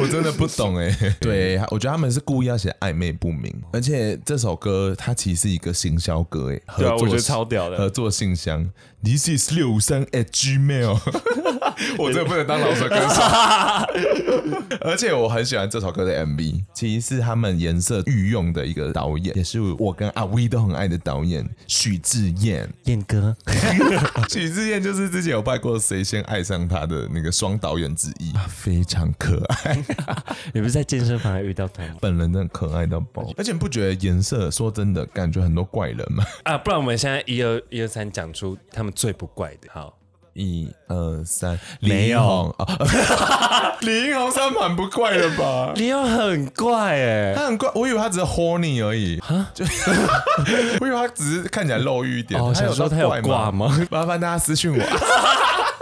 [SPEAKER 1] 我真的不懂哎。对，我觉得他们是故意要写暧昧不明，而且这首歌它其实是一个行销歌哎，
[SPEAKER 2] 对啊，我觉得超屌的，
[SPEAKER 1] 合作信箱。This is 六五三 at Gmail，我真的不能当老舌歌手。而且我很喜欢这首歌的 MV，其实是他们颜色御用的一个导演，也是我跟阿威都很爱的导演许智彦，
[SPEAKER 2] 彦哥。
[SPEAKER 1] 许志彦 就是之前有拜过《谁先爱上他》的那个双导演之一，非常可爱。
[SPEAKER 2] 你不是在健身房还遇到他吗？
[SPEAKER 1] 本人真的可爱到爆，而且你不觉得颜色说真的感觉很多怪人吗？
[SPEAKER 2] 啊，不然我们现在一二一二三讲出他们。最不怪的，好，
[SPEAKER 1] 一二三，
[SPEAKER 2] 没有，
[SPEAKER 1] 李英宏算蛮不怪的吧？
[SPEAKER 2] 李英宏很怪哎，
[SPEAKER 1] 他很怪，我以为他只是 horny 而已，哈，就 我以为他只是看起来肉欲一点，
[SPEAKER 2] 哦，他有说他有挂吗？
[SPEAKER 1] 麻烦大家私信我。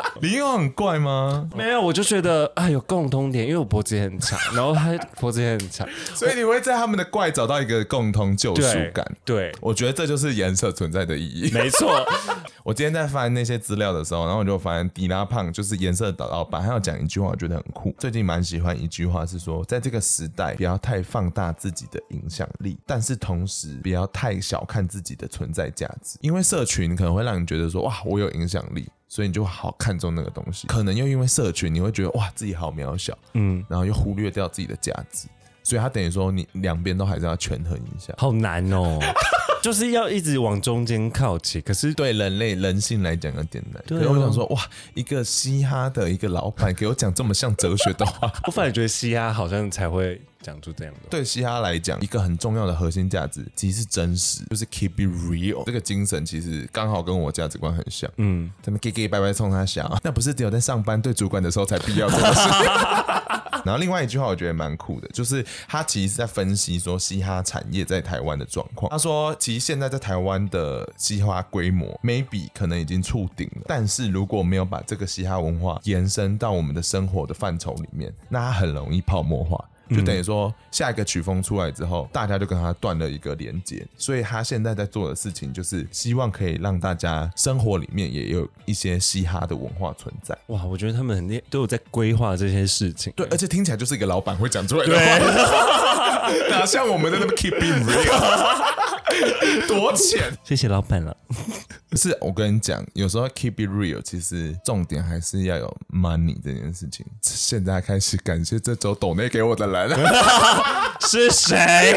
[SPEAKER 1] 李英很怪吗？
[SPEAKER 2] 没有，我就觉得啊，有共通点，因为我脖子也很长，然后他脖子也很长，
[SPEAKER 1] 所以你会在他们的怪找到一个共通救赎感。
[SPEAKER 2] 对，
[SPEAKER 1] 我觉得这就是颜色存在的意义。
[SPEAKER 2] 没错，
[SPEAKER 1] 我今天在翻那些资料的时候，然后我就发现迪拉胖就是颜色的老板，他要讲一句话，我觉得很酷。最近蛮喜欢一句话是说，在这个时代，不要太放大自己的影响力，但是同时不要太小看自己的存在价值，因为社群可能会让你觉得说，哇，我有影响力。所以你就好看重那个东西，可能又因为社群，你会觉得哇自己好渺小，嗯，然后又忽略掉自己的价值，所以他等于说你两边都还是要权衡一下，
[SPEAKER 2] 好难哦，就是要一直往中间靠齐。可是
[SPEAKER 1] 对人类人性来讲有点难。对、我想说哇，一个嘻哈的一个老板给我讲这么像哲学的话，
[SPEAKER 2] 我反而觉得嘻哈好像才会。讲出这样的，
[SPEAKER 1] 对嘻哈来讲，一个很重要的核心价值其实是真实，就是 keep it real 这个精神，其实刚好跟我价值观很像。嗯，咱们给给拜拜冲他笑，那不是只有在上班对主管的时候才必要做的事。然后另外一句话我觉得蛮酷的，就是他其实是在分析说嘻哈产业在台湾的状况。他说，其实现在在台湾的嘻哈规模 maybe 可能已经触顶了，但是如果没有把这个嘻哈文化延伸到我们的生活的范畴里面，那它很容易泡沫化。就等于说，下一个曲风出来之后，大家就跟他断了一个连接。所以他现在在做的事情，就是希望可以让大家生活里面也有一些嘻哈的文化存在。
[SPEAKER 2] 哇，我觉得他们很厉，都有在规划这些事情。
[SPEAKER 1] 对，而且听起来就是一个老板会讲出来的话。哪像我们在那边 keep it real，多浅。
[SPEAKER 2] 谢谢老板了。
[SPEAKER 1] 不 是，我跟你讲，有时候 keep it real，其实重点还是要有 money 这件事情。现在开始感谢这周抖内给我的人，
[SPEAKER 2] 是谁？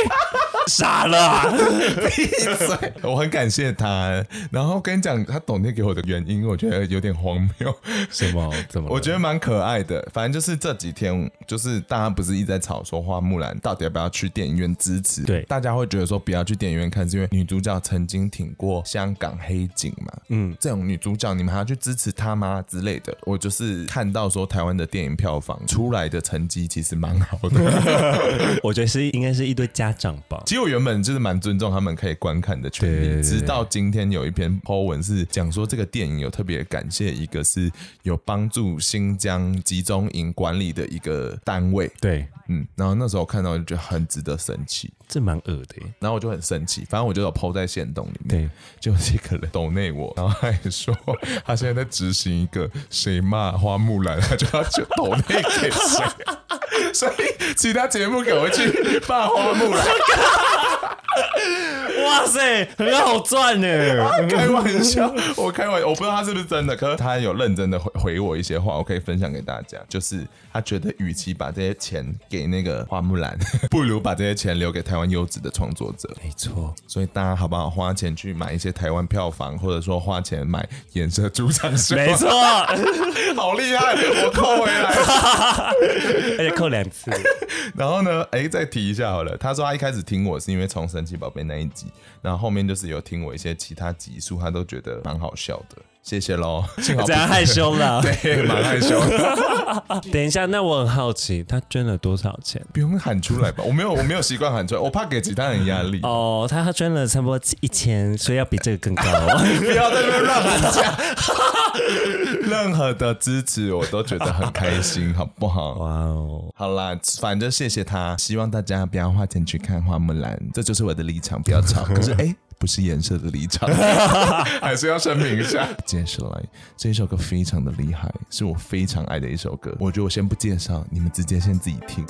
[SPEAKER 2] 傻了、啊，
[SPEAKER 1] 闭嘴！我很感谢他。然后跟你讲，他抖内给我的原因，我觉得有点荒谬。
[SPEAKER 2] 什么？怎么？
[SPEAKER 1] 我觉得蛮可爱的。反正就是这几天，就是大家不是一直在吵说花木兰到底要不要去电影院支持？
[SPEAKER 2] 对，
[SPEAKER 1] 大家会觉得说不要去电影院看，是因为女主角曾经挺过香港黑警嘛？嗯，这种女主角你们还要去支持她吗？之类的。我就是看到说台湾的电影票房出来的成绩其实蛮好的。
[SPEAKER 2] 我觉得是应该是一堆家长吧。
[SPEAKER 1] 其实我原本就是蛮尊重他们可以观看的权利，对对对对，直到今天有一篇 po 文是讲说这个电影有特别感谢一个是有帮助新疆集中营管理的一个单位。
[SPEAKER 2] 对，
[SPEAKER 1] 嗯，然后那时候看到就觉得很值得生气，
[SPEAKER 2] 这蛮恶的。
[SPEAKER 1] 然后我就很生气，反正我就有 po 在线洞里面，
[SPEAKER 2] 对，
[SPEAKER 1] 就是一个人抖内我，然后他也说他现在在执行一个谁骂花木兰，他就要去抖内给谁，所以其他节目给我去骂花木兰。
[SPEAKER 2] 哇塞，很好赚呢！
[SPEAKER 1] 开玩笑，我开玩笑，我不知道他是不是真的，可是他有认真的回回我一些话，我可以分享给大家。就是他觉得，与其把这些钱给那个花木兰，不如把这些钱留给台湾优质的创作者。
[SPEAKER 2] 没错，
[SPEAKER 1] 所以大家好不好？花钱去买一些台湾票房，或者说花钱买颜色主场秀。
[SPEAKER 2] 没错，
[SPEAKER 1] 好厉害，我扣回来，
[SPEAKER 2] 而且扣两次。
[SPEAKER 1] 然后呢，哎，再提一下好了。他说他一开始听我是因为从神奇宝贝那一集，然后后面就是有听我一些其他集数，他都觉得蛮好笑的。谢谢喽，幸好
[SPEAKER 2] 这样害羞了，
[SPEAKER 1] 对，蛮害羞的。
[SPEAKER 2] 等一下，那我很好奇，他捐了多少钱？
[SPEAKER 1] 不用喊出来吧，我没有，我没有习惯喊出来，我怕给其他人压力。
[SPEAKER 2] 哦，他捐了差不多一千，所以要比这个更高。
[SPEAKER 1] 不要在这边乱喊价。任何的支持我都觉得很开心，好不好？哇哦，好啦，反正谢谢他，希望大家不要花钱去看花木兰，这就是我的立场，不要吵。可是哎。不是颜色的立场，还是要声明一下。接下来这一首歌非常的厉害，是我非常爱的一首歌。我觉得我先不介绍，你们直接先自己听。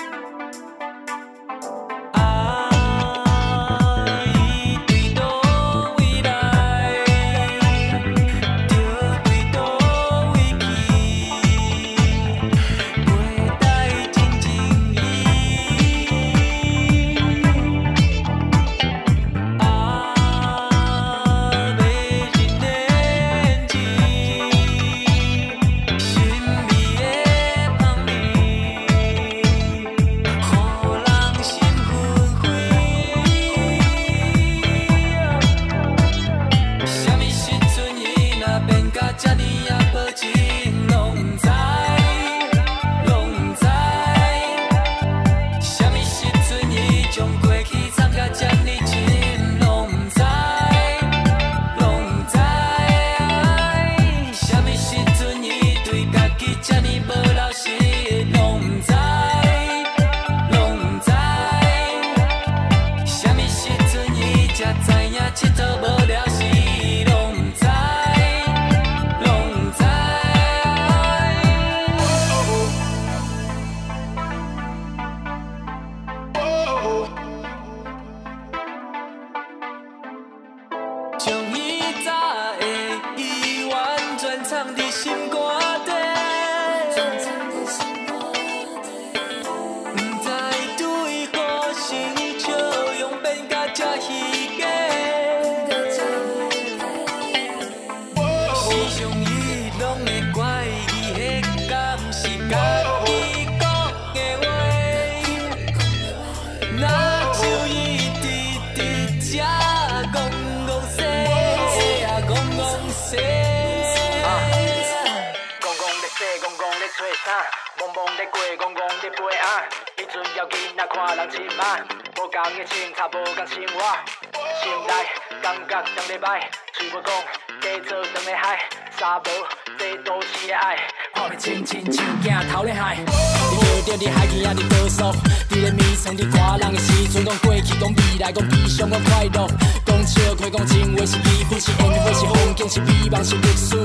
[SPEAKER 6] 亲亲亲，镜头咧海，你月着伫海边啊伫高速，伫咧迷藏伫看人诶时阵，讲过去，讲未来，讲悲伤，讲快乐，讲笑，开讲情话，
[SPEAKER 10] 是离婚，是缘分，是风景，是美梦，是历史，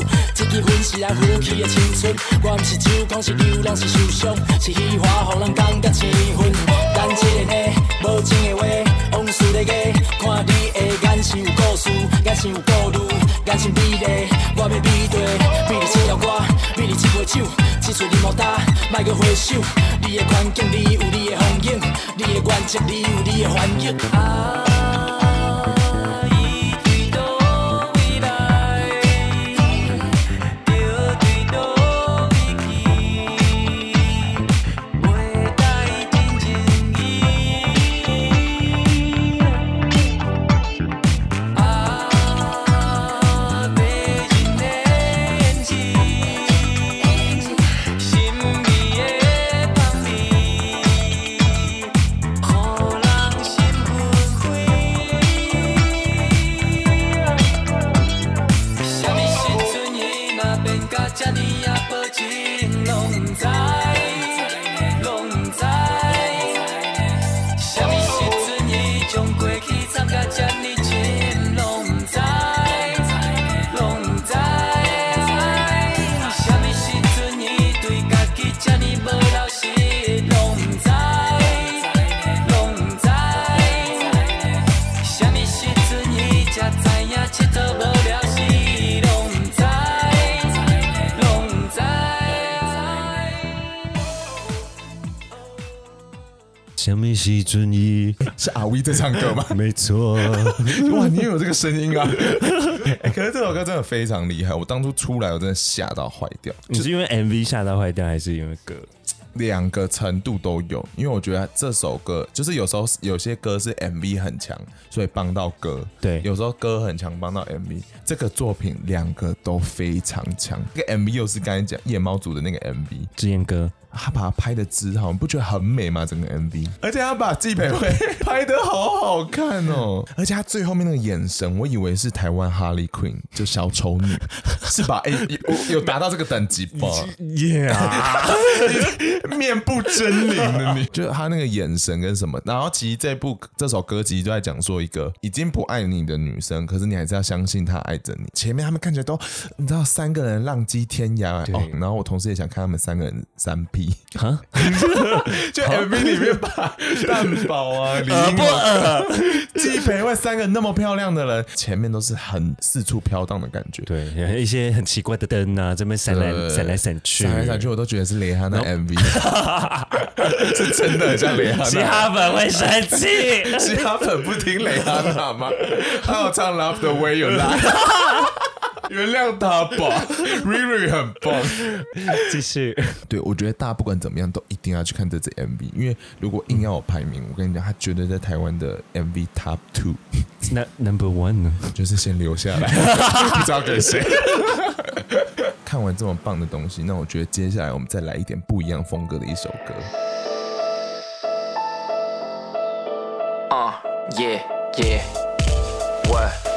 [SPEAKER 10] 一支烟是咱呼气诶青春，我毋是酒，讲是流浪，是受伤，是喜欢，互人感觉气氛，咱一个诶，无情诶话，往事咧过，看你诶眼神有故事，眼神有顾虑。眼神美丽，我要比对，美你这条歌，美你一杯酒，只随你莫打，莫阁回首。你的环境，你有你的风景，你的原则，你有你的反应。啊
[SPEAKER 1] 是阿威在唱歌吗？
[SPEAKER 2] 没错，
[SPEAKER 1] 哇，你也有这个声音啊！欸、可是这首歌真的非常厉害，我当初出来我真的吓到坏掉。
[SPEAKER 2] 你是因为 MV 吓到坏掉，还是因为歌？
[SPEAKER 1] 两个程度都有，因为我觉得这首歌就是有时候有些歌是 MV 很强，所以帮到歌。
[SPEAKER 2] 对，
[SPEAKER 1] 有时候歌很强帮到 MV。这个作品两个都非常强。这个 MV 又是刚才讲夜猫组的那个 MV，
[SPEAKER 2] 志彦哥。
[SPEAKER 1] 他把它拍的之好，你不觉得很美吗？整个 MV，而且他把纪培慧 拍的好好看哦，而且他最后面那个眼神，我以为是台湾 Harley Quinn，就小丑女，是吧？哎、欸，有有达到这个等级吧？Yeah，面部狰狞的你，就他那个眼神跟什么？然后其实这部这首歌其实就在讲说一个已经不爱你的女生，可是你还是要相信她爱着你。前面他们看起来都，你知道三个人浪迹天涯哦，然后我同时也想看他们三个人三 P。哈，就 MV 里面把 蛋堡啊、李英啊、纪培慧三个那么漂亮的人，前面都是很四处飘荡的感觉。
[SPEAKER 2] 对，一些很奇怪的灯啊，这边闪来闪来闪去，
[SPEAKER 1] 闪来闪去，我都觉得是蕾哈娜 MV，是真的很像蕾哈娜。
[SPEAKER 2] 嘻哈粉会生气，
[SPEAKER 1] 嘻哈粉不听蕾哈娜吗？还有唱 Love the Way You Lie。原谅他吧，Riri 很棒。
[SPEAKER 2] 继续，
[SPEAKER 1] 对，我觉得大家不管怎么样都一定要去看这支 MV，因为如果硬要我排名，我跟你讲，他绝对在台湾的 MV Top Two。
[SPEAKER 2] 那 Number One 呢？
[SPEAKER 1] 就是先留下来，不知道给谁。看完这么棒的东西，那我觉得接下来我们再来一点不一样风格的一首歌。
[SPEAKER 11] 啊，Yeah Yeah，What？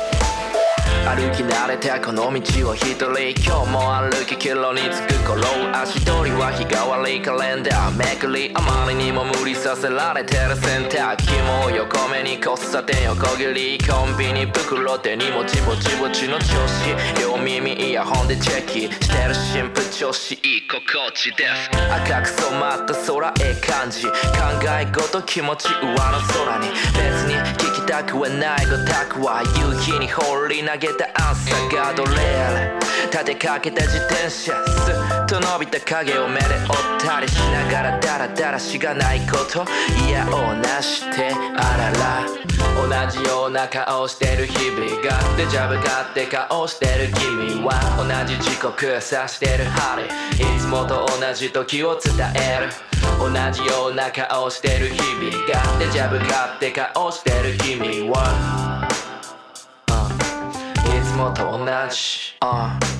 [SPEAKER 11] 歩き惯れたこの道を一人今日も歩き帰路に着く顷足取りは日替わりカレンダーめくりあまりにも无理させられてる选択纽を横目に交差点横切りコンビニ袋手にもちぼちぼちの调子両耳イヤホンでチェックしてる新妇调子いい心地です赤く染まった空ええ感じ考え事気持ち上の空に别にたくはないごたくは夕日に放り投げアンサーガードレール立てかけた自転车スッと伸びた影を目で追ったりしながらダラダラしがないこと。嫌をなしてあらら。同じような颜してる日々がデジャブがって颜してる君は。同じ时刻指してる针いつもと同じ时を伝える。同じような顔してる日々がデジャブ買って顔してる君はいつもと同じ、uh.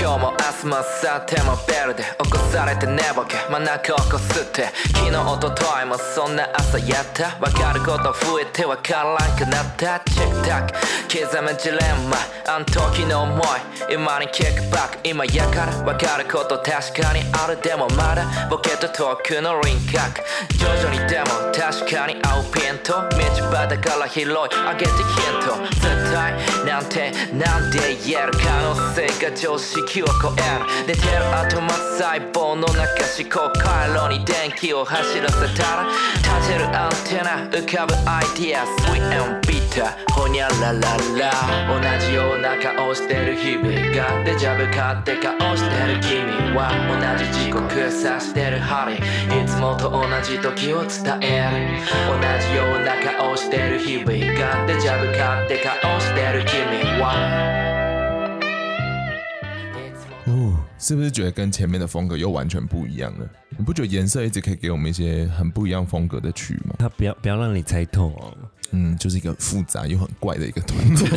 [SPEAKER 11] 今日も明日も明后日もベルで起こされて寝ぼけ。真ん中をこすって。昨日一昨日もそんな朝やった。分かること増えて分からんくなった。チェックタック。刻むジレンマ。あん时の思い。今にキックバック。今やから。分かること确かにあるでもまだ。ボケとトークの轮郭。徐々にでも。确かに合うピント。道端から拾い。上げてヒント。绝対。なんてなんで言える可能性が常識。识を超える寝てる头细胞の中思考回路に电気を走らせたら。立てるアンテナ浮かぶアイディア Sweet and bitter ほにゃららら同じような颜してる日々がデジャブかって颜してる君は。同じ时刻指してる针いつもと同じ时を伝える。同じような颜してる日々がデジャブかって颜してる君は。
[SPEAKER 1] 是不是觉得跟前面的风格又完全不一样了？你不觉得颜色一直可以给我们一些很不一样风格的曲吗？
[SPEAKER 2] 他不要不要让你猜透哦。
[SPEAKER 1] 嗯，就是一个复杂又很怪的一个团体。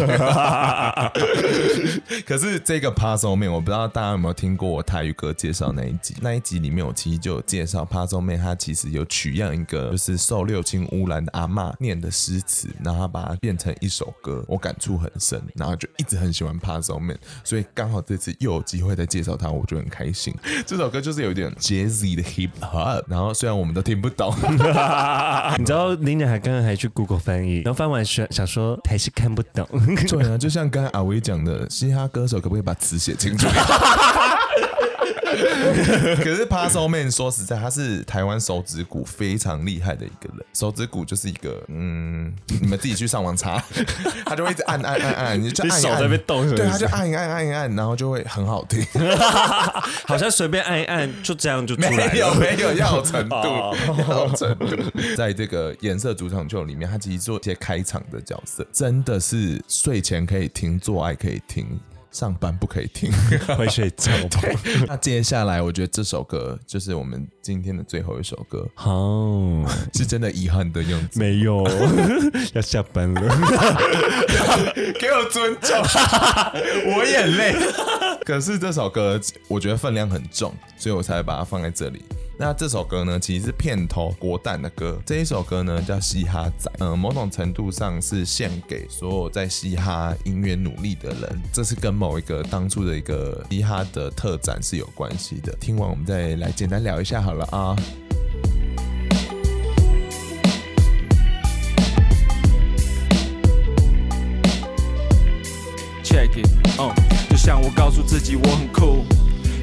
[SPEAKER 1] 可是这个 Puzzle Man，我不知道大家有没有听过我台语歌介绍那一集。那一集里面，我其实就有介绍 Puzzle Man，他其实有取样一个就是受六亲污染的阿嬷念的诗词，然后把它变成一首歌，我感触很深，然后就一直很喜欢 Puzzle Man，所以刚好这次又有机会再介绍他，我就很开心。这首歌就是有点 Jazzy 的 Hip Hop，然后虽然我们都听不懂，
[SPEAKER 2] 你知道林鸟还刚刚还去 Google 翻译，然后翻完想想说还是看不懂。
[SPEAKER 1] 对啊，就像刚才阿威讲的，嘻哈歌手可不可以把词写清楚？可是 Puzzle Man 说实在，他是台湾手指骨非常厉害的一个人。手指骨就是一个，嗯，你们自己去上网查，他就会一直按按按按，你就按一按，
[SPEAKER 2] 手在那边动
[SPEAKER 1] 对，他就按一按按一按，然后就会很好听。
[SPEAKER 2] 好像随便按一按，就这样就出来了。
[SPEAKER 1] 没有没有，要有程度，要有程度。在这个颜色主场秀里面，他其实做一些开场的角色，真的是睡前可以听，做爱可以听。上班不可以听，
[SPEAKER 2] 会睡觉。
[SPEAKER 1] 那接下来，我觉得这首歌就是我们今天的最后一首歌。
[SPEAKER 2] 哦，
[SPEAKER 1] 是真的遗憾的样子。
[SPEAKER 2] 没有，要下班了。
[SPEAKER 1] 给我尊重，我也累。可是这首歌我觉得分量很重，所以我才把它放在这里。那这首歌呢，其实是片头国蛋的歌。这一首歌呢叫《嘻哈仔》，嗯，某种程度上是献给所有在嘻哈音乐努力的人。这是跟某一个当初的一个嘻哈的特展是有关系的。听完我们再来简单聊一下好了啊。
[SPEAKER 3] Check it，哦，就像我告诉自己我很酷。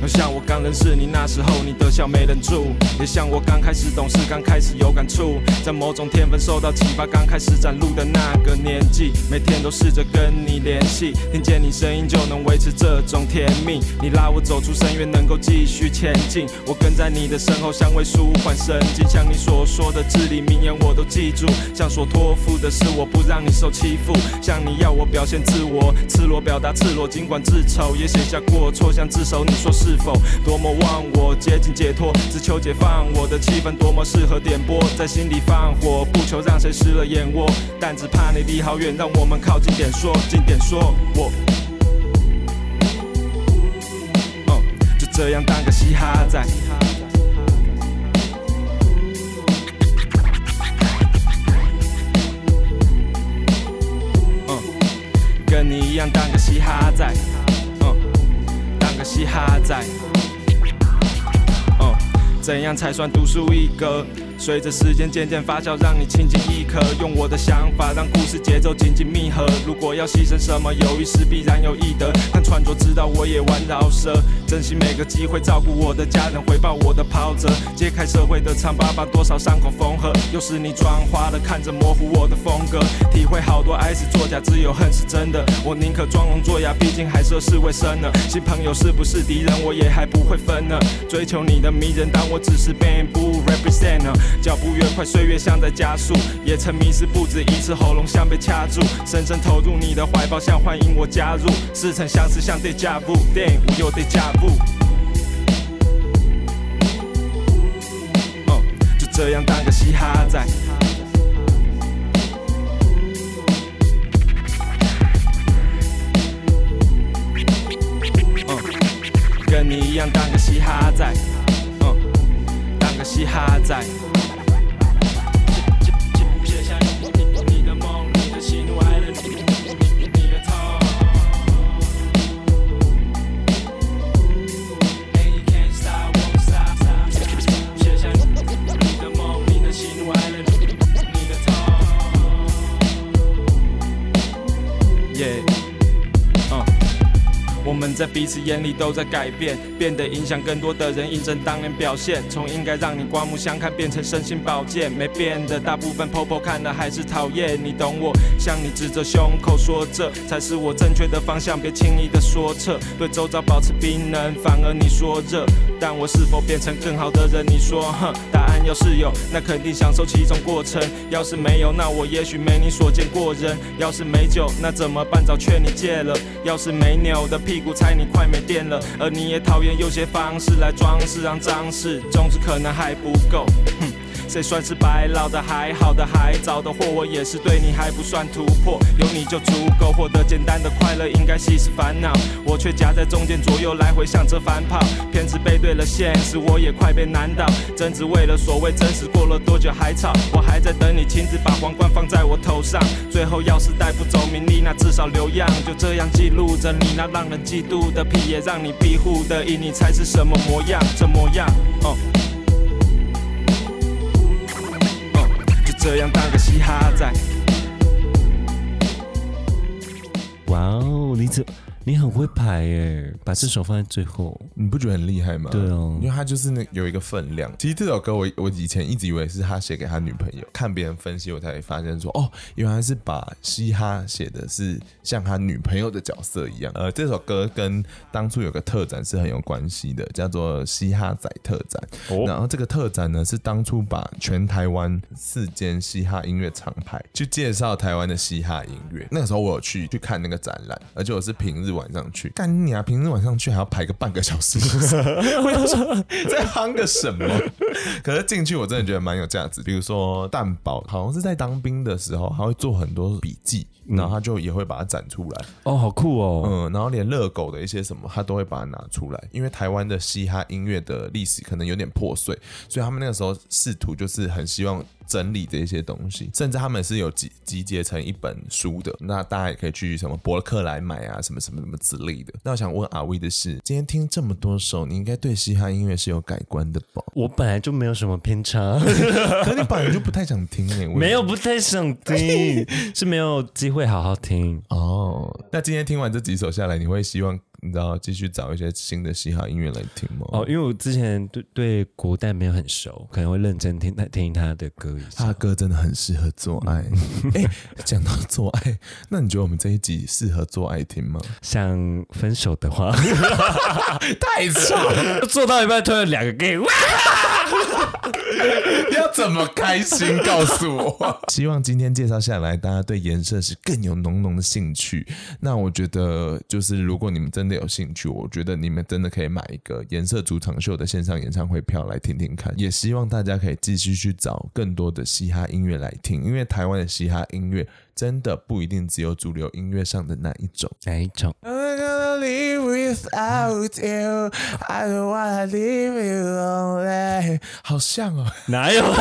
[SPEAKER 3] 像我刚认识你那时候，你的笑没忍住；也像我刚开始懂事，刚开始有感触，在某种天分受到启发，刚开始展露的那个年纪，每天都试着跟你联系，听见你声音就能维持这种甜蜜。你拉我走出深渊，能够继续前进，我跟在你的身后，相为舒缓神经。像你所说的至理名言，我都记住。像所托付的是我不让你受欺负，像你要我表现自我，赤裸表达赤裸，尽管自丑也写下过错，像自首，你说是是。否多么忘我接近解脱，只求解放我的气氛，多么适合点播，在心里放火，不求让谁失了眼窝，但只怕你离好远，让我们靠近点说，近点说，我，哦，就这样当个嘻哈仔，嗯，跟你一样当个嘻哈仔。嘻哈仔，哦，怎样才算独树一格？随着时间渐渐发酵，让你轻轻一刻，用我的想法让故事节奏紧紧密合。如果要牺牲什么，犹豫是必然有易得。但穿着知道我也玩饶舌，珍惜每个机会照顾我的家人，回报我的袍泽，揭开社会的疮疤，把多少伤口缝合。又是你妆花了，看着模糊我的风格，体会好多爱是作假，只有恨是真的。我宁可装聋作哑，毕竟还涉世未深呢。新朋友是不是敌人，我也还不会分呢。追求你的迷人，但我只是 bamboo represent 呢。脚步越快，岁月像在加速。也曾迷失不止一次，喉咙像被掐住。深深投入你的怀抱，像欢迎我加入。似曾相识，像 deja vu，电影无忧 deja vu。哦，就这样当个嘻哈仔。哦，样当个嘻哈仔，嗯，当个嘻哈仔。在彼此眼里都在改变，变得影响更多的人，印证当年表现。从应该让你刮目相看，变成身心保健，没变的大部分 popo 看了还是讨厌。你懂我，向你指着胸口说，这才是我正确的方向，别轻易的说撤。对周遭保持冰冷，反而你说热，但我是否变成更好的人？你说，哼，答案要是有，那肯定享受其中过程。要是没有，那我也许没你所见过人。要是没酒，那怎么办？早劝你戒了。要是没扭的屁股。猜你快没电了，而你也讨厌用些方式来装饰，让脏事总之可能还不够。哼，谁算是白老的？还好的，还早的？货，我也是对你还不算突破。有你就足够获得简单的？快乐，应该稀释烦恼。我却夹在中间，左右来回向着反跑，偏执背对了现实，我也快被难倒。争执为了所谓真实，过了多久还吵？我还在等你亲自把皇冠放在我头上。最后要是带不走名利，那至少留样，就这样记录着你那让人嫉妒的？屁，也让你庇护的？以你猜是什么模样？这模样，哦、这样当个嘻哈仔。
[SPEAKER 2] 哇哦，你怎？你很会排耶，把这首放在最后，
[SPEAKER 1] 你不觉得很厉害吗？
[SPEAKER 2] 对哦，
[SPEAKER 1] 因为他就是那有一个分量。其实这首歌我我以前一直以为是他写给他女朋友，看别人分析我才发现说，哦，原来是把嘻哈写的是像他女朋友的角色一样。呃，这首歌跟当初有个特展是很有关系的，叫做嘻哈仔特展。哦，然后这个特展呢是当初把全台湾四间嘻哈音乐厂牌去介绍台湾的嘻哈音乐。那个时候我有去去看那个展览，而且我是平日。晚上去干你啊！平日晚上去还要排个半个小时，我要说在夯个什么？可是进去我真的觉得蛮有价值。比如说蛋堡，好像是在当兵的时候，他会做很多笔记，然后他就也会把它展出来。
[SPEAKER 2] 哦，好酷哦！
[SPEAKER 1] 嗯，然后连热狗的一些什么，他都会把它拿出来。因为台湾的嘻哈音乐的历史可能有点破碎，所以他们那个时候试图就是很希望。整理这些东西，甚至他们是有集集结成一本书的，那大家也可以去什么博客来买啊，什么什么什么之类的。那我想问阿威的是，今天听这么多首，你应该对嘻哈音乐是有改观的吧？
[SPEAKER 2] 我本来就没有什么偏差，
[SPEAKER 1] 可你本来就不太想听诶、欸，
[SPEAKER 2] 没有不太想听，是没有机会好好听
[SPEAKER 1] 哦。那今天听完这几首下来，你会希望？你知道继续找一些新的嘻哈音乐来听吗？
[SPEAKER 2] 哦，因为我之前对对国代没有很熟，可能会认真听他听他的歌一下。
[SPEAKER 1] 他的歌真的很适合做爱。哎、欸，讲到做爱，那你觉得我们这一集适合做爱听吗？
[SPEAKER 2] 想分手的话，
[SPEAKER 1] 太吵了，
[SPEAKER 2] 做到一半突然两个 gay，
[SPEAKER 1] 要怎么开心？告诉我。希望今天介绍下来，大家对颜色是更有浓浓的兴趣。那我觉得，就是如果你们真的有兴趣，我觉得你们真的可以买一个颜色主场秀的线上演唱会票来听听看。也希望大家可以继续去找更多的嘻哈音乐来听，因为台湾的嘻哈音乐真的不一定只有主流音乐上的那一种。
[SPEAKER 2] 哪一种？
[SPEAKER 1] 好像哦，
[SPEAKER 2] 哪有？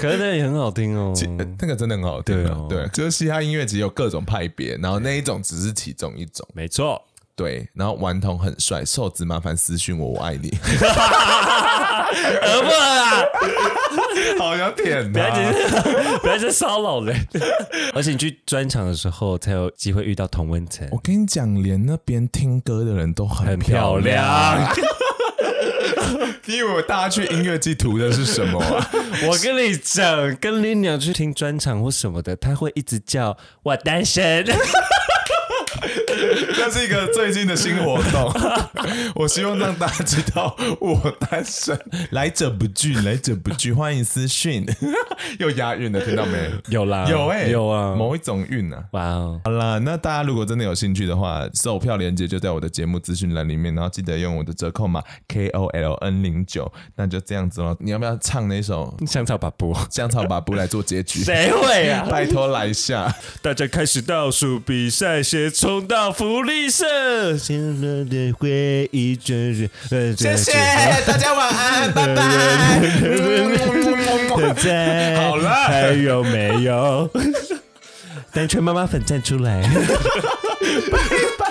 [SPEAKER 2] 可是那也很好听哦，
[SPEAKER 1] 那个真的很好听哦。对，就是嘻哈音乐只有各种派别，然后那一种只是其中一种。
[SPEAKER 2] 没错，
[SPEAKER 1] 对。然后顽童很帅，瘦子麻烦私讯我，我爱你。
[SPEAKER 2] 儿不啊？
[SPEAKER 1] 好想舔，
[SPEAKER 2] 不要紧，不要再骚扰人。而且你去专场的时候才有机会遇到同温层。
[SPEAKER 1] 我跟你讲，连那边听歌的人都很漂亮。你以为大家去音乐季图的是什么啊？
[SPEAKER 2] 我跟你讲，跟林娘去听专场或什么的，他会一直叫我单身。
[SPEAKER 1] 这是一个最近的新活动，我希望让大家知道我单身，来者不拒，来者不拒，欢迎私讯，又押韵了，听到没？
[SPEAKER 2] 有啦，
[SPEAKER 1] 有哎、欸，
[SPEAKER 2] 有啊，
[SPEAKER 1] 某一种韵啊，
[SPEAKER 2] 哇哦，
[SPEAKER 1] 好啦，那大家如果真的有兴趣的话，售票链接就在我的节目资讯栏里面，然后记得用我的折扣码 K O L N 零九，那就这样子喽。你要不要唱那首
[SPEAKER 2] 香草把布？
[SPEAKER 1] 香草把布来做结局？
[SPEAKER 2] 谁会啊？
[SPEAKER 1] 拜托来一下，
[SPEAKER 2] 大家开始倒数比赛，写冲到福利社，现在的回忆真是。
[SPEAKER 1] 谢谢大家，晚安，拜拜。好了，
[SPEAKER 2] 还有没有？单纯妈妈粉站出来。拜拜。